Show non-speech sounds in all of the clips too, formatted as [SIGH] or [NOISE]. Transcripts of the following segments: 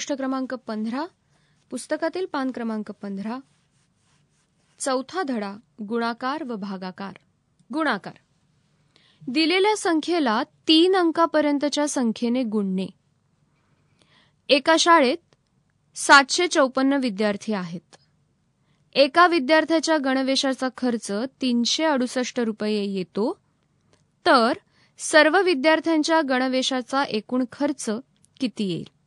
पृष्ठ क्रमांक पंधरा पुस्तकातील पान क्रमांक पंधरा. चौथा धडा गुणाकार व भागाकार. गुणाकार. दिलेल्या संख्येला तीन अंकापर्यंतच्या संख्येने गुणणे. एका शाळेत सातशे चौपन्न विद्यार्थी आहेत. एका विद्यार्थ्याच्या गणवेशाचा खर्च तीनशे अडुसष्ट रुपये येतो तर सर्व विद्यार्थ्यांच्या गणवेशाचा एकूण खर्च किती येईल?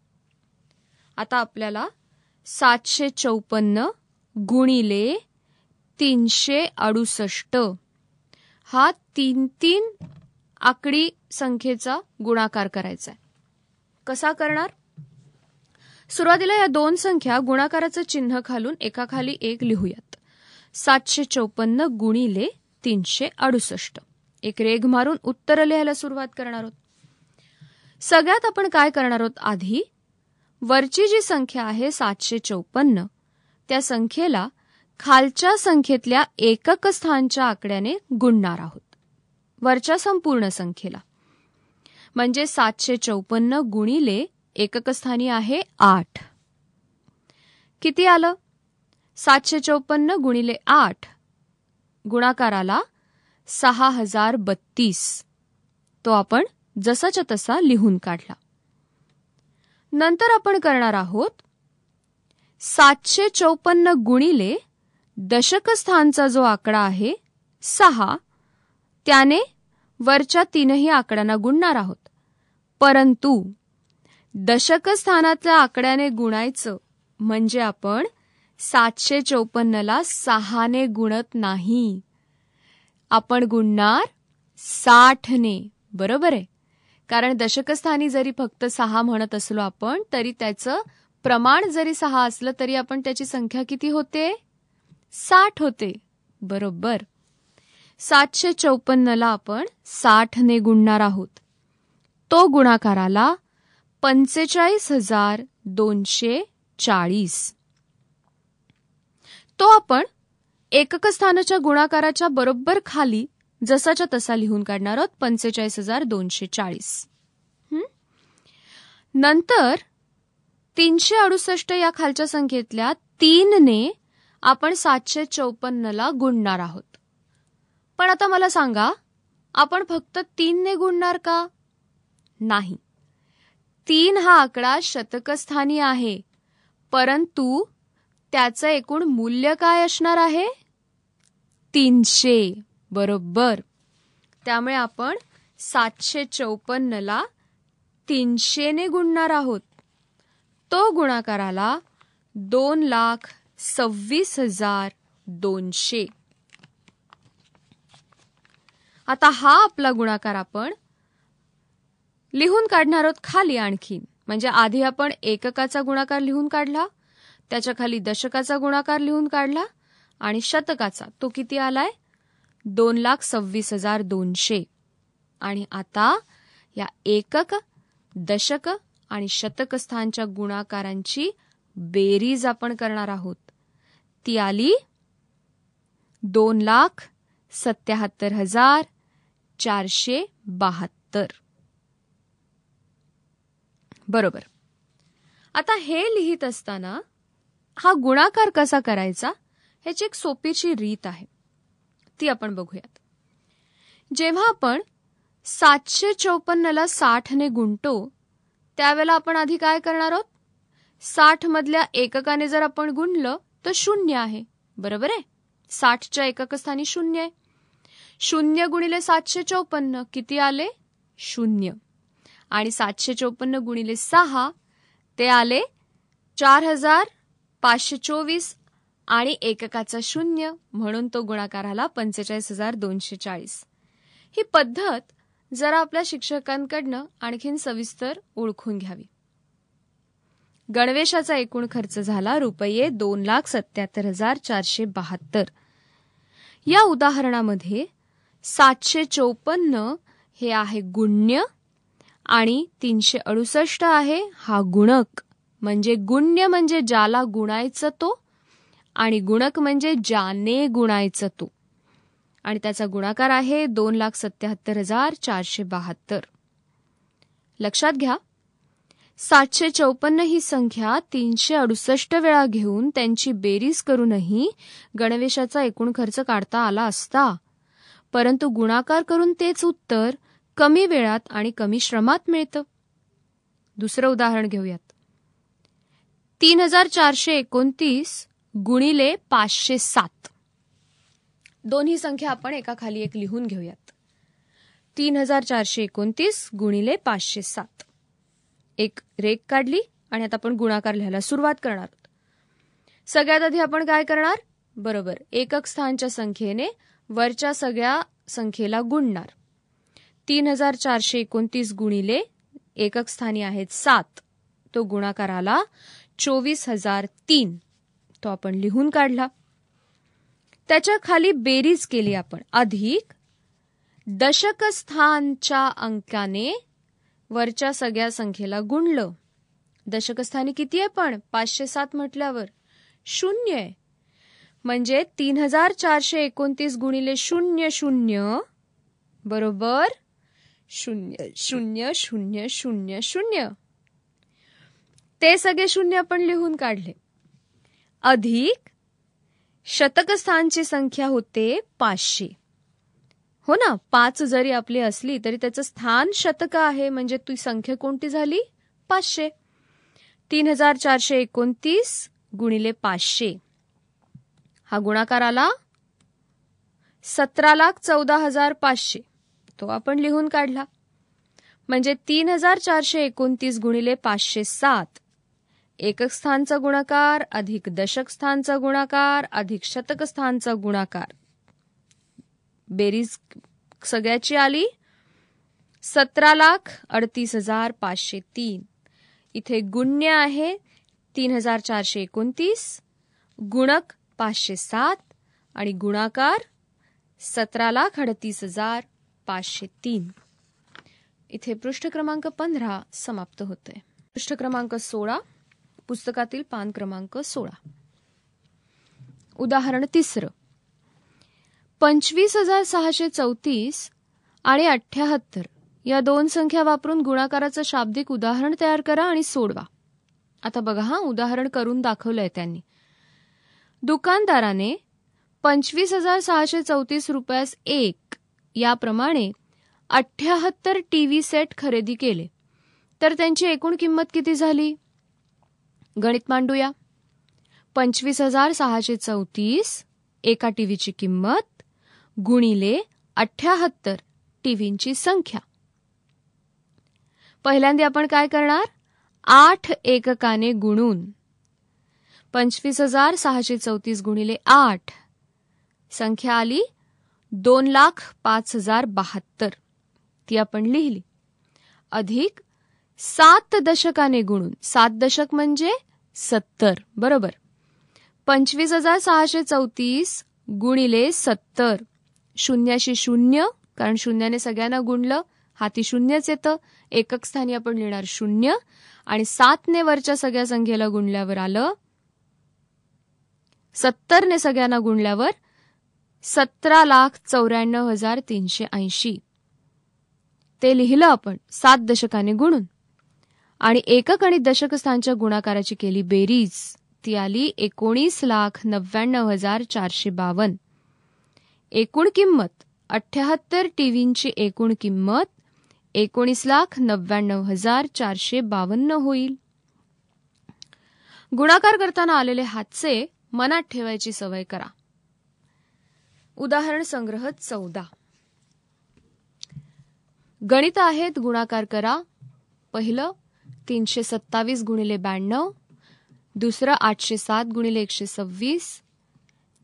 आता आपल्याला सातशे चौपन्न गुणिले तीनशे अडुसष्ट. हा तीन तीन आकडी संख्येचा गुणाकार करायचा आहे कसा करणार? सुरुवातीला या दोन संख्या गुणाकाराचं चिन्ह खालून एकाखाली एक लिहूयात. सातशे चौपन्न गुणिले तीनशे अडुसष्ट. एक रेघ मारून उत्तर लिहायला सुरुवात करणार आहोत. सगळ्यात आपण काय करणार आहोत? आधी वरची जी संख्या आहे सातशे चौपन्न त्या संख्येला खालच्या संख्येतल्या एकक स्थानच्या आकड्याने गुणणार आहोत. वरच्या संपूर्ण संख्येला. म्हणजे सातशे चौपन्न गुणिले एकक स्थानी आहे आठ. किती आलं? सातशे चौपन्न गुणिले आठ गुणाकाराला सहा हजार बत्तीस. तो आपण जसाच्या तसा लिहून काढला. नंतर आपण करणार आहोत सातशे चौपन्न गुणिले दशकस्थानचा जो आकडा आहे सहा त्याने वरच्या तीनही आकड्यांना गुणणार आहोत. परंतु दशकस्थानातल्या आकड्याने गुणायचं म्हणजे आपण सातशे चौपन्नला सहाने गुणत नाही. आपण गुणणार साठने. बरोबर आहे? कारण दशकस्थानी जरी फक्त सहा म्हणत असलो आपण तरी त्याचं प्रमाण जरी सहा असलं तरी आपण त्याची संख्या किती होते? साठ होते. बरोबर. सातशे चौपन्नला आपण साठने गुणणार आहोत. तो गुणाकाराला पंचेचाळीस हजार दोनशे चाळीस. तो आपण एकक स्थानाच्या गुणाकाराच्या बरोबर खाली जसाच्या तसा लिहून काढणार आहोत पंचेचाळीस हजार दोनशे चाळीस नंतर तीनशे अडुसष्ट या खालच्या संख्येतल्या तीनने आपण सातशे चौपन्नला गुणणार आहोत. पण आता मला सांगा आपण फक्त तीनने गुणणार का? नाही. तीन हा आकडा शतकस्थानी आहे परंतु त्याचं एकूण मूल्य काय असणार आहे? तीनशे. बरोबर. त्यामुळे आपण सातशे चौपन्नला तीनशेने गुणणार आहोत. तो गुणाकाराला दोन लाख सव्वीस हजार दोनशे. आता हा आपला गुणाकार आपण लिहून काढणार आहोत खाली आणखीन. म्हणजे आधी आपण एककाचा गुणाकार लिहून काढला त्याच्याखाली दशकाचा गुणाकार लिहून काढला आणि शतकाचा. तो किती आलाय? दोन लाख सव्वीस हजार दोनशे. आणि आता या एकक दशक आणि शतकस्थानच्या गुणाकारांची बेरीज आपण करणार आहोत. ती आली दोन लाख सत्याहत्तर हजार चारशे बहात्तर. बरोबर. आता हे लिहित असताना हा गुणाकार कसा करायचा? ह्याची एक सोपीची रीत आहे. ती आपण बघूयात. जेव्हा आपण सातशे चौपन्नला साठने गुणतो त्यावेळेला आपण आधी काय करणार आहोत? साठ मधल्या एककाने जर आपण गुणलं तर शून्य आहे. बरोबर आहे? साठच्या एककस्थानी शून्य आहे. शून्य गुणिले सातशे चौपन्न किती आले? शून्य. आणि सातशे चौपन्न गुणिले सहा ते आले चार हजार पाचशे चोवीस आणि एककाचा शून्य म्हणून तो गुणाकार आला पंचेचाळीस हजार दोनशे चाळीस. ही पद्धत जरा आपल्या शिक्षकांकडनं आणखीन सविस्तर ओळखून घ्यावी. गणवेशाचा एकूण खर्च झाला रुपये दोन लाख सत्याहत्तर हजार चारशे बहात्तर. या उदाहरणामध्ये सातशे चौपन्न हे आहे गुण्य आणि तीनशे अडुसष्ट आहे हा गुणक. म्हणजे गुण्य म्हणजे ज्याला गुणायचं तो आणि गुणक म्हणजे ज्याने गुणायचं तो. आणि त्याचा गुणाकार आहे दोन लाख सत्याहत्तर हजार चारशे बहात्तर. लक्षात घ्या. सातशे चौपन्न ही संख्या तीनशे अडुसष्ट वेळा घेऊन त्यांची बेरीज करूनही गणवेशाचा एकूण खर्च काढता आला असता. परंतु गुणाकार करून तेच उत्तर कमी वेळात आणि कमी श्रमात मिळतं. दुसरं उदाहरण घेऊयात. तीन हजार चारशे एकोणतीस गुणिले पाचशे सात. दोन्ही संख्या आपण एका खाली एक लिहून घेऊयात. तीन हजार चारशे एकोणतीस गुणिले पाचशे सात. एक रेख काढली आणि आता आपण गुणाकार लिहायला सुरुवात करणार आहोत. सगळ्यात आधी आपण काय करणार? बरोबर एकक स्थानच्या संख्येने वरच्या सगळ्या संख्येला गुणणार. तीन हजार चारशे एकोणतीस गुणिले एकक स्थानी आहेत सात. तो गुणाकार आला चोवीस हजार तीन. तो आपण लिहून काढला. त्याच्याखाली बेरीज केली आपण. अधिक दशकस्थानच्या अंकाने वरच्या सगळ्या संख्येला गुणलं. दशकस्थानी किती आहे पण? पाचशे सात म्हटल्यावर. शून्य आहे. म्हणजे तीन हजार चारशे एकोणतीस गुणिले शून्य शून्य बरोबर शून्य शून्य शून्य शून्य शून्य. ते सगळे शून्य आपण लिहून काढले. अधिक शतकस्थानची संख्या होते पाचशे. हो ना? पाच जरी आपली असली तरी त्याचं स्थान शतक आहे. म्हणजे ती संख्या कोणती झाली? पाचशे. तीन हजार चारशे एकोणतीस गुणिले पाचशे. हा गुणाकार आला सतरा लाख चौदा हजार पाचशे. तो आपण लिहून काढला. म्हणजे तीन हजार चारशे एकोणतीस गुणिले पाचशे सात. एकक स्थानचा गुणाकार अधिक दशक स्थानचा गुणाकार अधिक शतक स्थानचा गुणाकार. बेरीज सगळ्याची आली? सतरा लाख अडतीस हजार पाचशे तीन. इथे गुण्य आहे तीन हजार चारशे एकोणतीस गुणक पाचशे सात आणि गुणाकार सतरा लाख अडतीस हजार पाचशे तीन. इथे पृष्ठ क्रमांक पंधरा समाप्त होते पृष्ठ क्रमांक सोळा. पुस्तकातील पान क्रमांक सोळा. उदाहरण तिसरं. पंचवीस हजार सहाशे चौतीस आणि अठ्याहत्तर या दोन संख्या वापरून गुणाकाराचं शाब्दिक उदाहरण तयार करा आणि सोडवा. आता बघा हा उदाहरण करून दाखवलंय त्यांनी. दुकानदाराने पंचवीस हजार सहाशे चौतीस रुपयास एक याप्रमाणे अठ्याहत्तर टीव्ही सेट खरेदी केले. तर त्यांची एकूण किंमत किती झाली? गणित मांडूया. पंचवीस हजार सहाशे चौतीस एका टीव्हीची किंमत गुणिले अठ्याहत्तर टीव्हींची संख्या. पहिल्यांदा आपण काय करणार? आठ एककाने गुणून पंचवीस हजार सहाशे चौतीस गुणिले आठ. संख्या आली दोन लाख पाच हजार बहात्तर. ती आपण लिहिली. अधिक सात दशकाने गुणून. सात दशक म्हणजे सत्तर. बरोबर. पंचवीस हजार सहाशे चौतीस गुणिले सत्तर. शून्याशी शून्य कारण शून्याने सगळ्यांना गुणलं हाती शून्यच येतं. एकक स्थानी आपण लिहिणार शून्य. आणि सातने वरच्या सगळ्या संख्येला गुणल्यावर आलं सत्तरने सगळ्यांना गुणल्यावर सतरा लाख चौऱ्याण्णव हजार तीनशे ऐंशी. ते लिहिलं आपण सात दशकाने गुणून. आणि एकक आणि दशक स्थानच्या गुणाकाराची केली बेरीज. ती आली एकोणीस लाख नव्याण्णव हजार चारशे बावन्न. एकूण किंमत अठ्याहत्तर टीव्हींची एकूण किंमत एकोणीस लाख नव्याण्णव हजार चारशे बावन्न होईल. गुणाकार करताना आलेले हातचे मनात ठेवायची सवय करा. उदाहरण संग्रह चौदा. गणित आहेत गुणाकार करा. पहिलं तीनशे सत्तावीस गुणिले ब्याण्णव दुसरं आठशे सात गुणिले एकशे सव्वीस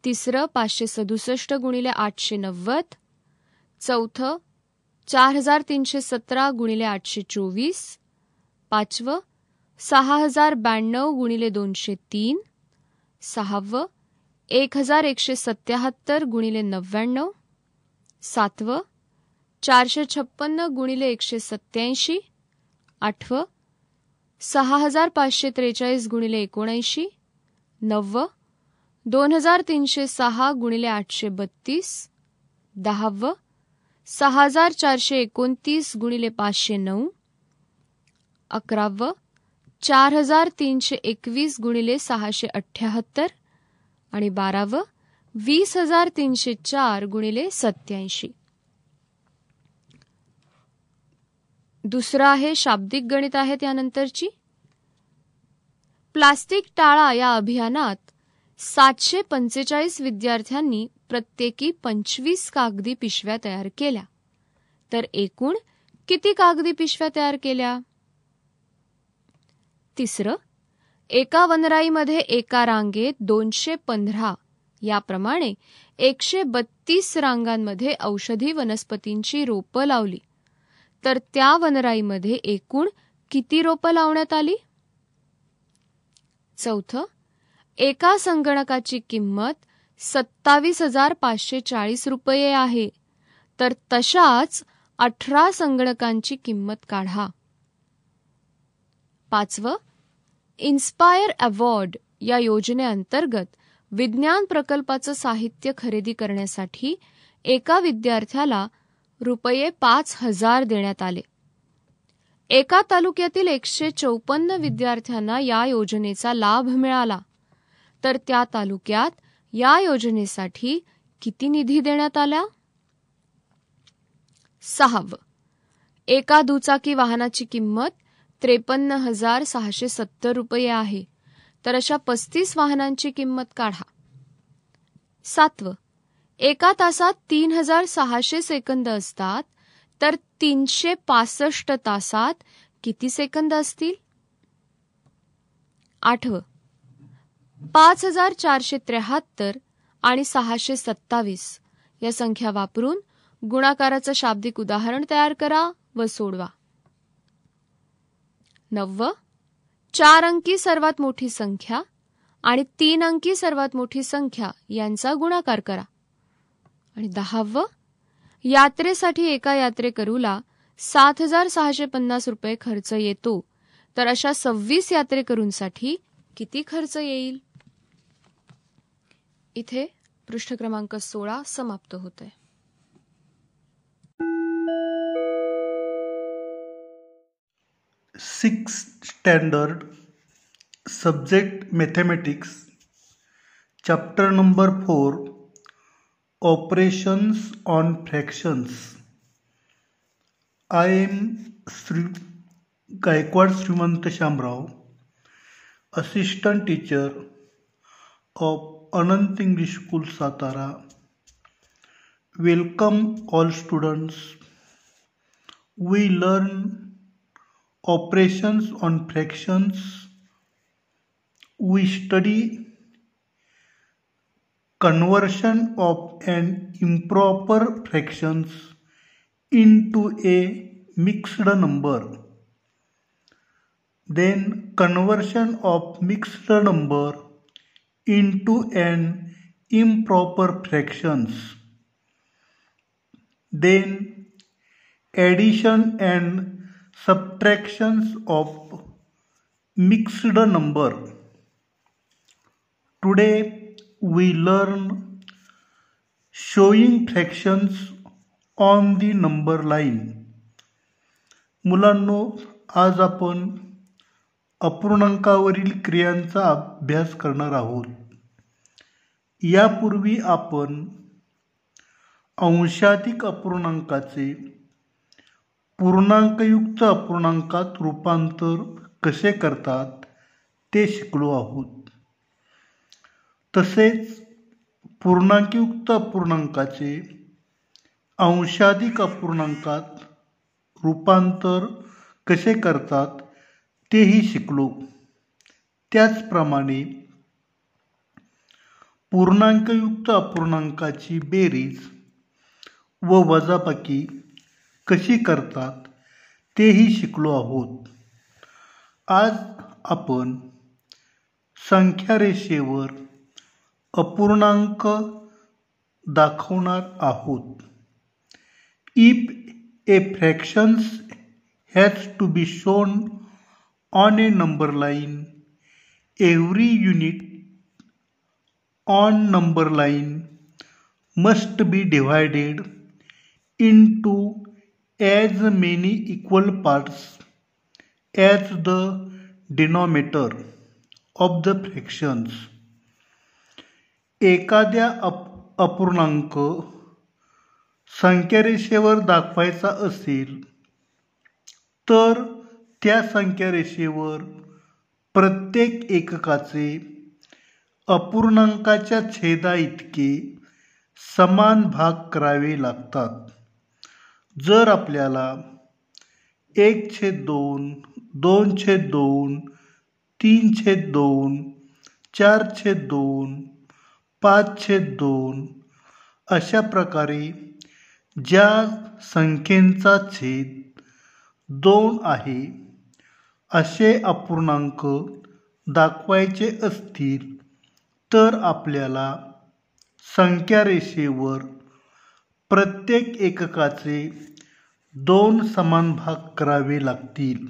तिसरं पाचशे सदुसष्ट गुणिले आठशे नव्वद चौथं चार हजार तीनशे सतरा गुणिले आठशे चोवीस पाचवं सहा हजार ब्याण्णव गुणिले दोनशे तीन सहावं एक हजार एकशे सत्याहत्तर गुणिले नव्याण्णव सातवं चारशे छप्पन्न गुणिले एकशे सत्याऐंशी आठवं सहा हजार पाचशे त्रेचाळीस गुणिले एकोणऐंशी नव्वं दोन हजार तीनशे सहा गुणिले आठशे बत्तीस दहावं. सहा हजार चारशे एकोणतीस गुणिले पाचशे नऊ अकरावं. चार हजार तीनशे एकवीस गुणिले सहाशे अठ्ठ्याहत्तर आणि बारावं. वीस हजार तीनशे चार गुणिले सत्याऐंशी दुसरं आहे शाब्दिक गणित आहे त्यानंतरची? प्लास्टिक टाळा या अभियानात सातशे पंचेचाळीस विद्यार्थ्यांनी प्रत्येकी पंचवीस कागदी पिशव्या तयार केल्या. तर एकूण किती कागदी पिशव्या तयार केल्या? तिसरं एका वनराईमध्ये एका रांगेत दोनशे पंधरा याप्रमाणे एकशे बत्तीस रांगांमध्ये औषधी वनस्पतींची रोपं लावली. तर त्या वनराईमध्ये एकूण किती रोपं लावण्यात आली? चौथं एका संगणकाची किंमत सत्तावीस हजार पाचशे चाळीस रुपये आहे. तर तशाच अठरा संगणकांची किंमत काढा. पाचवं इन्स्पायर अवॉर्ड या योजनेअंतर्गत विज्ञान प्रकल्पाचं साहित्य खरेदी करण्यासाठी एका विद्यार्थ्याला रुपये पाच हजार देण्यात आले. एका तालुक्यातील एकशे चौपन्न विद्यार्थ्यांना या योजनेचा लाभ मिळाला. तर त्या तालुक्यात या योजनेसाठी किती निधी देण्यात आला? सहावं. एका दुचाकी वाहनाची किंमत त्रेपन्न हजार सहाशे सत्तर रुपये आहे. तर अशा पस्तीस वाहनांची किंमत काढा. सातवं. एका तासात तीन हजार सहाशे सेकंद असतात तर तीनशे पासष्ट तासात किती सेकंद असतील? आठवं. पाच हजार चारशे त्र्याहत्तर आणि सहाशे सत्तावीस. या संख्या वापरून गुणाकाराचं शाब्दिक उदाहरण तयार करा व सोडवा. नववं. चार अंकी सर्वात मोठी संख्या आणि तीन अंकी सर्वात मोठी संख्या यांचा गुणाकार करा. आणि दहावं यात्रेसाठी एका यात्रेकरूला सात हजार सहाशे पन्नास रुपये खर्च येतो. तर अशा सव्वीस यात्रेकरूंसाठी किती खर्च येईल? इथे पृष्ठ क्रमांक सोळा समाप्त होत आहे standard subject subject mathematics chapter number 4 operations on fractions. I am Sri Gaikwad Srimant Shamrao assistant teacher of Anant English School Satara. Welcome all students. We learn operations on fractions. We study conversion of an improper fractions into a mixed number. Then conversion of mixed number into an improper fractions. Then addition and subtractions of mixed number. Today we learn showing fractions on the number line मुलांनो आज आपण अपूर्णांकावरील क्रियांचा अभ्यास करणार आहोत. यापूर्वी आपण अंशाधिक अपूर्णांकाचे पूर्णांकयुक्त अपूर्णांकात रूपांतर कसे करतात ते शिकलो आहोत. तसेच पूर्णांकयुक्त अपूर्णांकाचे अंशाधिक अपूर्णांकात रूपांतर कसे करतात तेही शिकलो. त्याचप्रमाणे पूर्णांकयुक्त अपूर्णांकाची बेरीज व वजाबाकी कशी करतात तेही शिकलो आहोत. आज आपण संख्यारेषेवर अपूर्णांक दाखवणार आहोत if a fractions has to be shown on a number line every unit on number line must be divided into as many equal parts as the denominator of the fractions एखाद्या अप अपूर्णांक संख्यारेषेवर दाखवायचा असेल तर त्या संख्यारेषेवर प्रत्येक एककाचे अपूर्णांकाच्या छेदा इतके समान भाग करावे लागतात. जर आपल्याला एक छेद दोन दोन छेद दोन तीन छेद दोन चार छेद दोन पाच छेद दोन अशा प्रकारे ज्या संख्येचा छेद दोन आहे असे अपूर्णांक दाखवायचे असतील तर आपल्याला संख्यारेषेवर प्रत्येक एककाचे दोन समान भाग करावे लागतील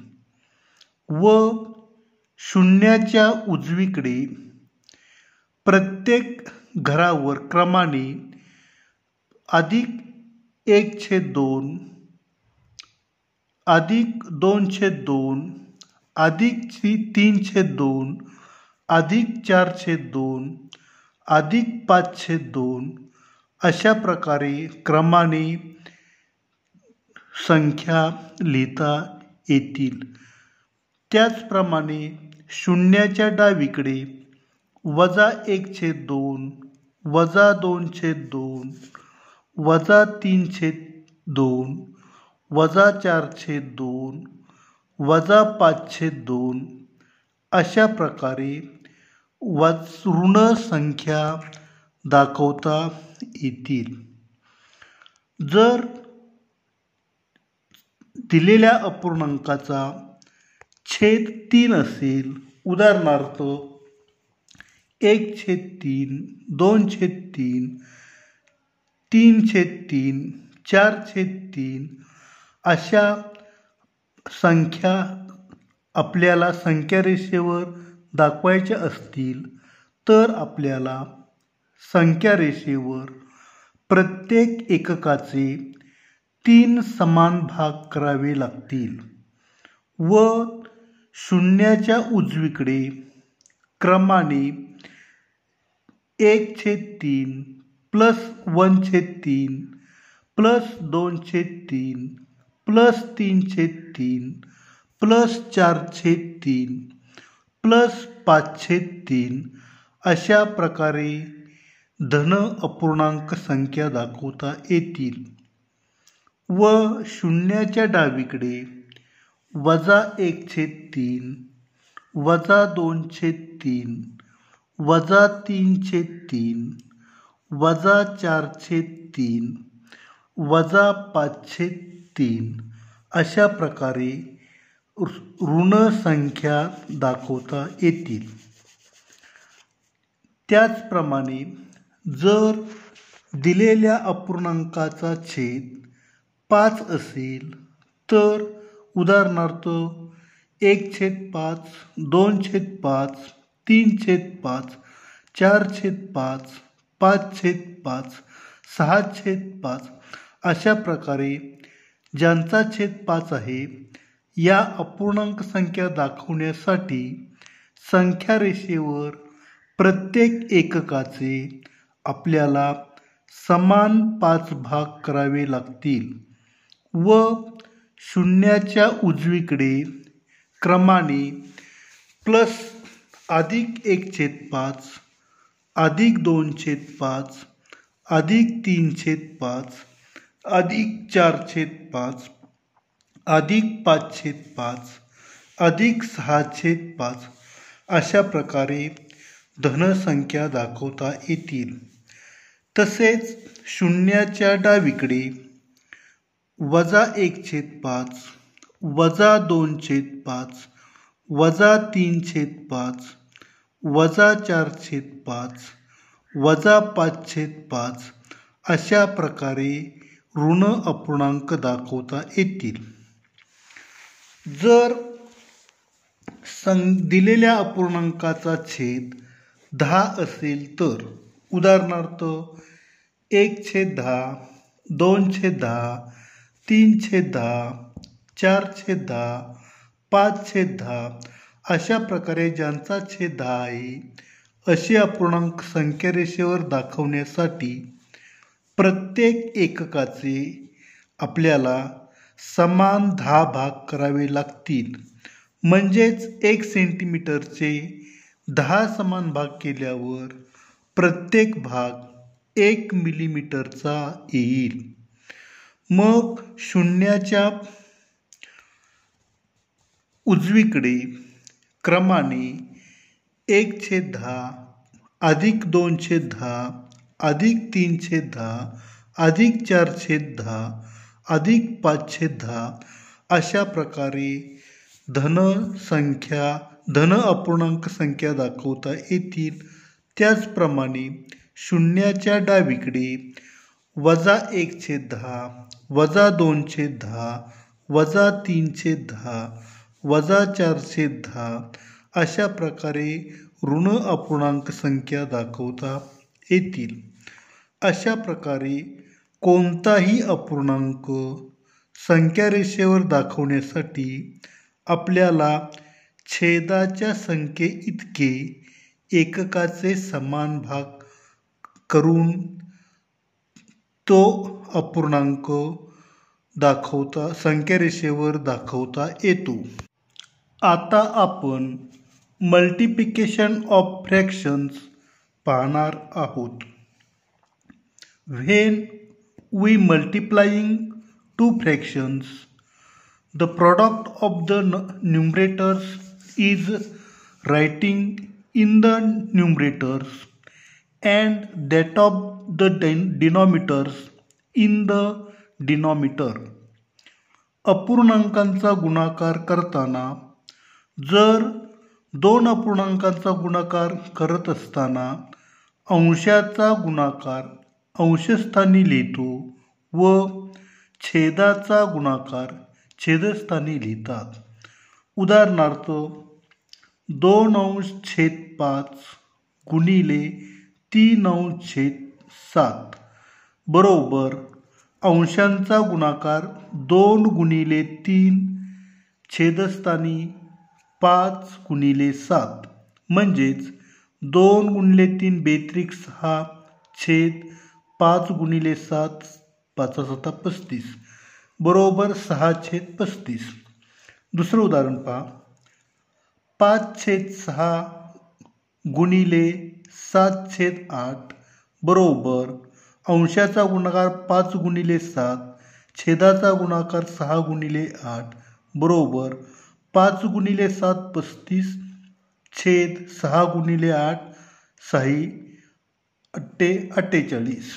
व शून्याच्या उजवीकडे प्रत्येक घरावर क्रमाने अधिक एक छेद दोन अधिक दोन छेद दोन अधिक तीन छेद दोन अधिक चार छेद दोन अधिक पाच छेद दोन अशा प्रकारे क्रमाने संख्या लिहिता येतील. त्याचप्रमाणे शून्याच्या डावीकडे वजा एक छेद दोन वजा दोन छेद दोन वजा तीन छेद दोन वजा चार छेद दोन वजा पाच छेद दोन. अशा प्रकारे वज ऋण संख्या दाखवता येतील. जर दिलेल्या अपूर्णांकाचा छेद तीन असेल उदाहरणार्थ एक छेद तीन दोन छेद तीन तीन छेद तीन चार छेद तीन अशा संख्या आपल्याला संख्यारेषेवर दाखवायच्या असतील तर आपल्याला संख्यारेषेवर प्रत्येक एककाचे तीन समान भाग करावे लागतील व शून्याच्या उजवीकडे क्रमाने एक छेद तीन प्लस वन छेद तीन प्लस दोन छेद तीन प्लस तीन छेद तीन प्लस चार छेद तीन प्लस पाच छेद तीन अशा प्रकारे धन अपूर्णांक संख्या दाखवता येतील. व शून्याच्या डावीकडे वजा एक छेद तीन वजा दोन छेद तीन वजा तीनशे तीन वजा चारशे तीन वजा पाचशे तीन. अशा प्रकारे ऋण संख्या दाखवता येतील. त्याचप्रमाणे जर दिलेल्या अपूर्णांकाचा छेद पाच असेल तर उदाहरणार्थ एक छेद पाच दोन छेद पाच तीन छेद पाच चार छेद पाच पाच छेद पाच सहा छेद पाच अशा प्रकारे ज्यांचा छेद पाच आहे या अपूर्णांक संख्या दाखवण्यासाठी संख्या रेषेवर प्रत्येक एककाचे आपल्याला समान पाच भाग करावे लागतील व शून्याच्या उजवीकडे क्रमाने प्लस अधिक एक छेद पाच अधिक दोन छेद पाच अधिक तीन छेद पाच अधिक चार छेद पाच अधिक पाच छेद पाच अधिक सहा छेद पाच अशा प्रकारे धनसंख्या दाखवता येतील. तसेच शून्याच्या डावीकडे वजा एक छेद पाच वजा दोन छेद पाच वजा तीन छेद पाच वजा चार छेद पाच वजा पाच छेद पाच अशा प्रकारे ऋण अपूर्णांक दाखवता येतील. जर सं दिलेल्या अपूर्णांकाचा छेद दहा असेल तर उदाहरणार्थ एक छेद दहा दोन छेद दहा तीन छेद दहा चार छेद दहा पाच छेद दहा अशा प्रकारे ज्यांचा छेद दहा आहे अशी अपूर्णांक संख्यारेषेवर दाखवण्यासाठी प्रत्येक एककाचे आपल्याला समान दहा भाग करावे लागतील. म्हणजेच एक सेंटीमीटरचे दहा समान भाग केल्यावर प्रत्येक भाग एक मिलीमीटरचा येईल. मग शून्याच्या उजवीकडे क्रमाने एक छेद दहा अधिक दोन छेद दहा अधिक तीन छेद दहा अधिक चार छेद दहा अधिक पाच छेद दहा अशा प्रकारे धन संख्या धन अपूर्णांक संख्या दाखवता येतील. त्याचप्रमाणे शून्याच्या डावीकडे वजा एक छेद दहा वजा दोन छेद दहा वजा तीन छेद दहा वजा चारशे दहा अशा प्रकारे ऋण अपूर्णांक संख्या दाखवता येतील. अशा प्रकारे कोणताही अपूर्णांक संख्या रेषेवर दाखवण्यासाठी आपल्याला छेदाच्या संख्ये इतके एककाचे समान भाग करून तो अपूर्णांक दाखवता संख्या रेषेवर दाखवता येतो. आता आपण मल्टिप्लिकेशन ऑफ फ्रॅक्शन्स पाहणार आहोत. When we multiplying two fractions the product of the numerators is writing in the numerators and that of the denominators in the denominator अपूर्णांकांचा गुणाकार करताना जर दोन अपूर्णांकांचा गुणाकार करत असताना अंशाचा गुणाकार अंशस्थानी लिहितो व छेदाचा गुणाकार छेदस्थानी लिहितात. उदाहरणार्थ दोन अंश छेद पाच गुणिले तीन अंश छेद सात. बरोबर अंशांचा गुणाकार दोन गुणिले तीन छेदस्थानी पाच गुणिले सात म्हणजेच दोन गुणिले तीन बेत्रिक सहा छेद पाच गुणिले सात पाचा सता पस्तीस. बरोबर सहा छेद पस्तीस. दुसरं उदाहरण पहा. पाच छेद सहा गुणिले सात छेद आठ बरोबर अंशाचा गुणाकार पाच गुणिले सात छेदाचा गुणाकार सहा गुणिले आठ बरोबर पाच गुणिले सात पस्तीस छेद सहा गुणिले आठ सही अठ्ठे अठ्ठेचाळीस.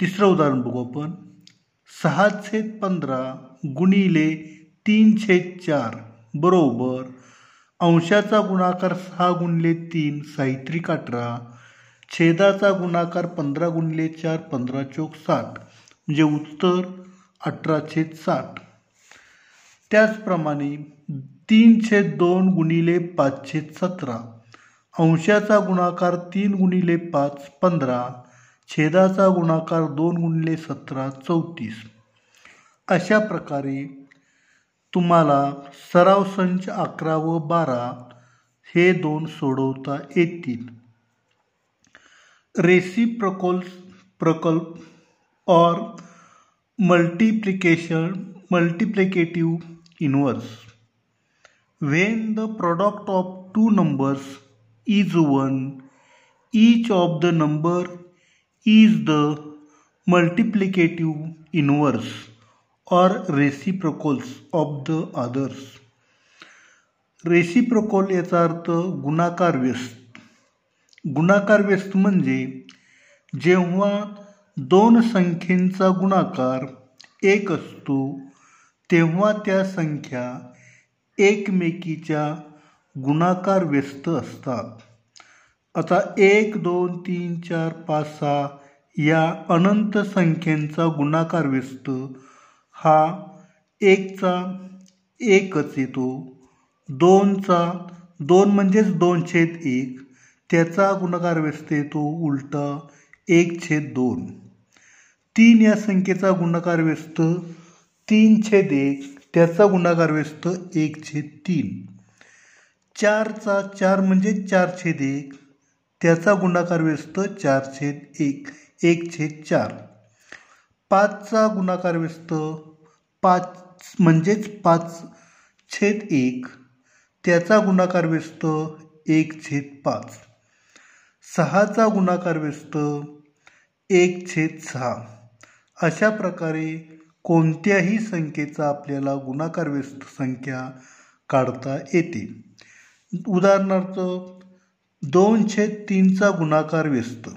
तिसरं उदाहरण बघू आपण. सहा छेद पंधरा गुणिले तीन छेद चार बरोबर अंशाचा गुणाकार सहा गुणिले तीन साहित्रिक अठरा छेदाचा गुणाकार पंधरा गुणिले चार पंधरा चौक साठ म्हणजे उत्तर अठरा छेद साठ. त्याचप्रमाणे तीन छेद दोन गुणिले पाच छेद सतरा. अंशाचा गुणाकार तीन गुणिले पाच पंधरा. छेदाचा गुणाकार दोन गुणिले सतरा चौतीस. अशा प्रकारे तुम्हाला सराव संच अकरा व बारा हे दोन सोडवता येतील. रेसी प्रकोल प्रकल्प or multiplication multiplicative inverse when the product of two numbers is one each of the number is the multiplicative inverse or reciprocals of the others. Reciprocal याचा अर्थ गुणाकार व्यस्त गुणाकार व्यस्त म्हणजे जेव्हा दोन संख्येचा गुणाकार एक असतो तेव्हा त्या संख्या एकमेकीच्या गुणाकार व्यस्त असतात. आता एक दोन तीन चार पाच सहा या अनंत संख्येचा गुणाकार व्यस्त हा एकचा एकच येतो. दोनचा दोन म्हणजेच दोन छेद एक त्याचा गुणाकार व्यस्त येतो उलटा एक छेद दोन. तीन या संख्येचा गुणाकार व्यस्त तीन छेद एक त्याचा गुणाकार व्यस्त एक छेद तीन. चारचा चार म्हणजे चार छेद एक त्याचा गुणाकार व्यस्त चार छेद एक एक छेद चार. पाचचा गुणाकार व्यस्त पाच म्हणजेच पाच छेद एक त्याचा गुणाकार व्यस्त एक छेद पाच. सहाचा गुणाकार व्यस्त एक छेद सहा. अशा प्रकारे कोणत्याही संख्येचा आपल्याला गुणाकार व्यस्त संख्या काढता येते. उदाहरणार्थ दोन छेद तीनचा गुणाकार व्यस्त.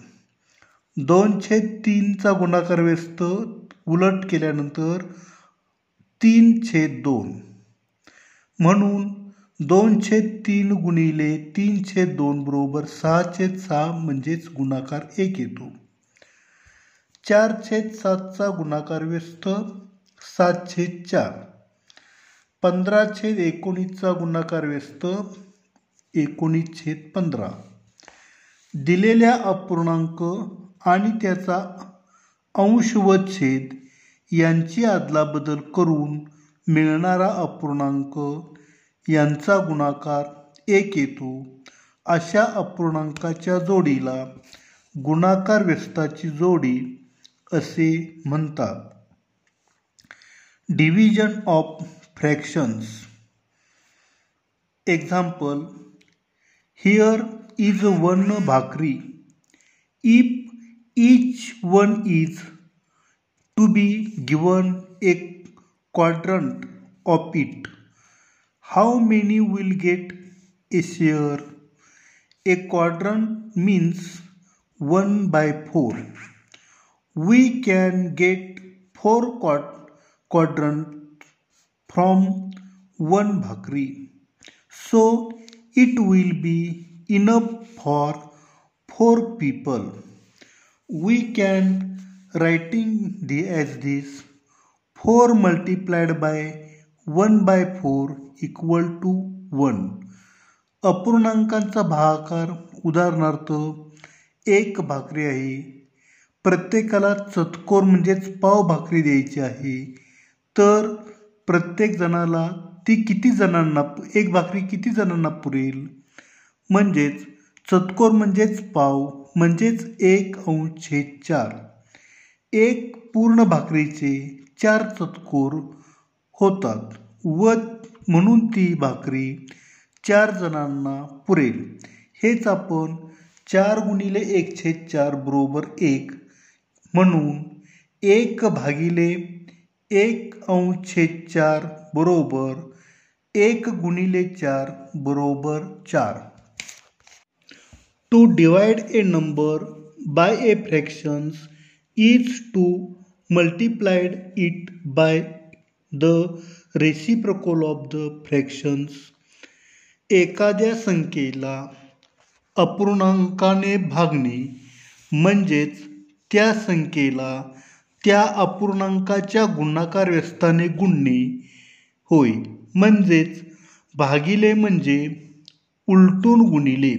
दोन छेद तीनचा गुणाकार व्यस्त उलट केल्यानंतर तीन छेद दोन. म्हणून दोन छेद तीन गुणिले तीन छेद दोन बरोबर सहा छेद सहा म्हणजेच गुणाकार एक येतो. चार छेद सातचा गुणाकार व्यस्त सात छेद चार. पंधरा छेद एकोणीसचा गुणाकार व्यस्त एकोणीस छेद पंधरा. दिलेल्या अपूर्णांक आणि त्याचा अंश व छेद यांची अदलाबदल करून मिळणारा अपूर्णांक यांचा गुणाकार एक येतो. अशा अपूर्णांकाच्या जोडीला गुणाकार व्यस्ताची जोडी असे म्हणतात. Division of fractions example here is one भाकरी if each one is to be given a quadrant of it how many will get a share a quadrant means one by four we can get four quad quadrant from one bhakri. So it will be enough for four people. We can writing the as this 4 multiplied by 1 by 4 equal to 1. अपूर्णांकांचा भागाकार उदाहरणार्थ एक भाकरी आहे प्रत्येकाला चतकोर म्हणजेच पाव भाकरी द्यायची आहे. तर प्रत्येक जणाला ती किती जणांना एक भाकरी किती जणांना पुरेल? म्हणजेच चतकोर म्हणजेच पाव म्हणजेच एक अंश छेद चार. एक पूर्ण भाकरीचे चार चतकोर होतात व म्हणून ती भाकरी चार जणांना पुरेल. हेच आपण चार गुणिले एक छेद चार बरोबर एक म्हणून एक भागिले एक अंश चार बरोबर एक गुणिले चार बरोबर चार. To divide a number by a fractions is to multiplied it by the reciprocal of the fractions एखाद्या संख्येला अपूर्णांकाने भागणे म्हणजेच त्या संख्येला त्या अपूर्णांकाच्या गुणाकार व्यस्ताने गुणणे होय. म्हणजेच भागिले म्हणजे उलटून गुणिले.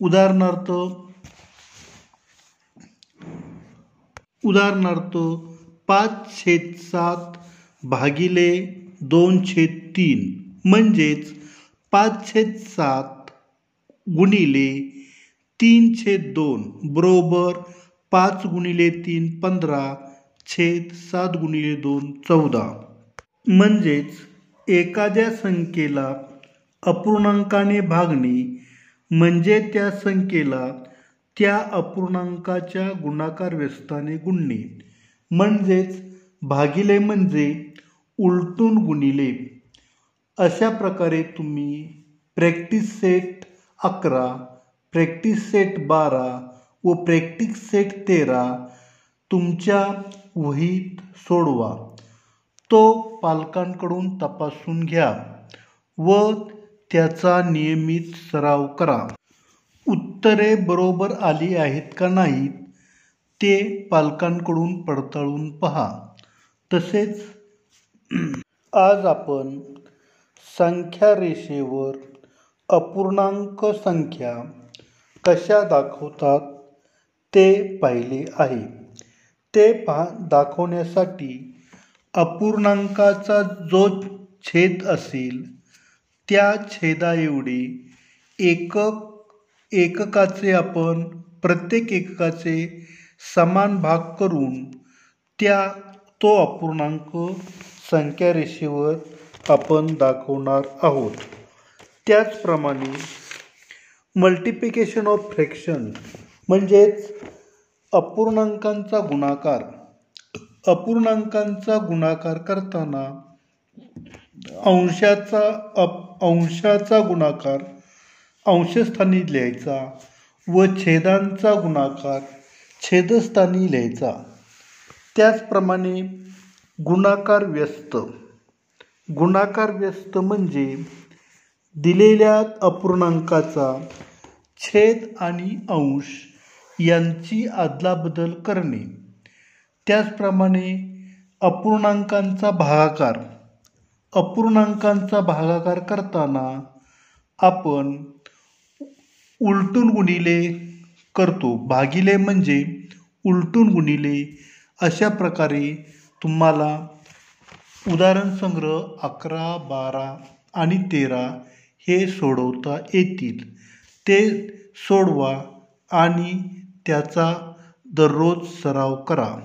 उदाहरणार्थ उदाहरणार्थ पाच छेद सात भागिले दोन छेद तीन. म्हणजेच पाच छेद सात गुणिले तीन छेद दोन. बरोबर? पाच गुणिले तीन पंधरा छेद सात गुणिले दोन चौदा. म्हणजेच एखाद्या संख्येला अपूर्णांकाने भागणे म्हणजे त्या संख्येला त्या अपूर्णांकाच्या गुणाकार व्यस्ताने गुणणे. म्हणजेच भागिले म्हणजे उलटून गुणिले. अशा प्रकारे तुम्ही प्रॅक्टिस सेट अकरा प्रॅक्टिस सेट बारा व प्रॅक्टिस सेट तेरा तुमच्या वहीत सोडवा. तो पालकांकडून तपासून घ्या व त्याचा नियमित सराव करा. उत्तरे बरोबर आली आहेत का नाहीत ते पालकांकडून पडताळून पहा. तसेच [CLEARS THROAT] आज आपण संख्या रेषेवर अपूर्णांक संख्या कशा दाखवतात? ते पाहिले आहे. ते पहा दाखवण्यासाठी अपूर्णांकाचा जो छेद असेल त्या छेदाएवढे एकक एककाचे आपण प्रत्येक एककाचे समान भाग करून त्या तो अपूर्णांक संख्या रेषेवर आपण दाखवणार आहोत. त्याचप्रमाणे मल्टिप्लिकेशन ऑफ फ्रॅक्शन म्हणजेच अपूर्णांकांचा गुणाकार. अपूर्णांकांचा गुणाकार करताना अंशाचा अप अंशाचा गुणाकार अंशस्थानी लिहायचा व छेदांचा गुणाकार छेदस्थानी लिहायचा. त्याचप्रमाणे गुणाकार व्यस्त. गुणाकार व्यस्त म्हणजे दिलेल्या अपूर्णांकाचा छेद आणि अंश यांची अदलाबदल करणे. त्याचप्रमाणे अपूर्णांकांचा भागाकार. अपूर्णांकांचा भागाकार करताना आपण उलटून गुणिले करतो. भागिले म्हणजे उलटून गुणिले अशा प्रकारे तुम्हाला उदाहरण संग्रह अकरा बारा आणि तेरा हे सोडवता येतील. ते सोडवा आणि त्याचा दररोज सराव करा.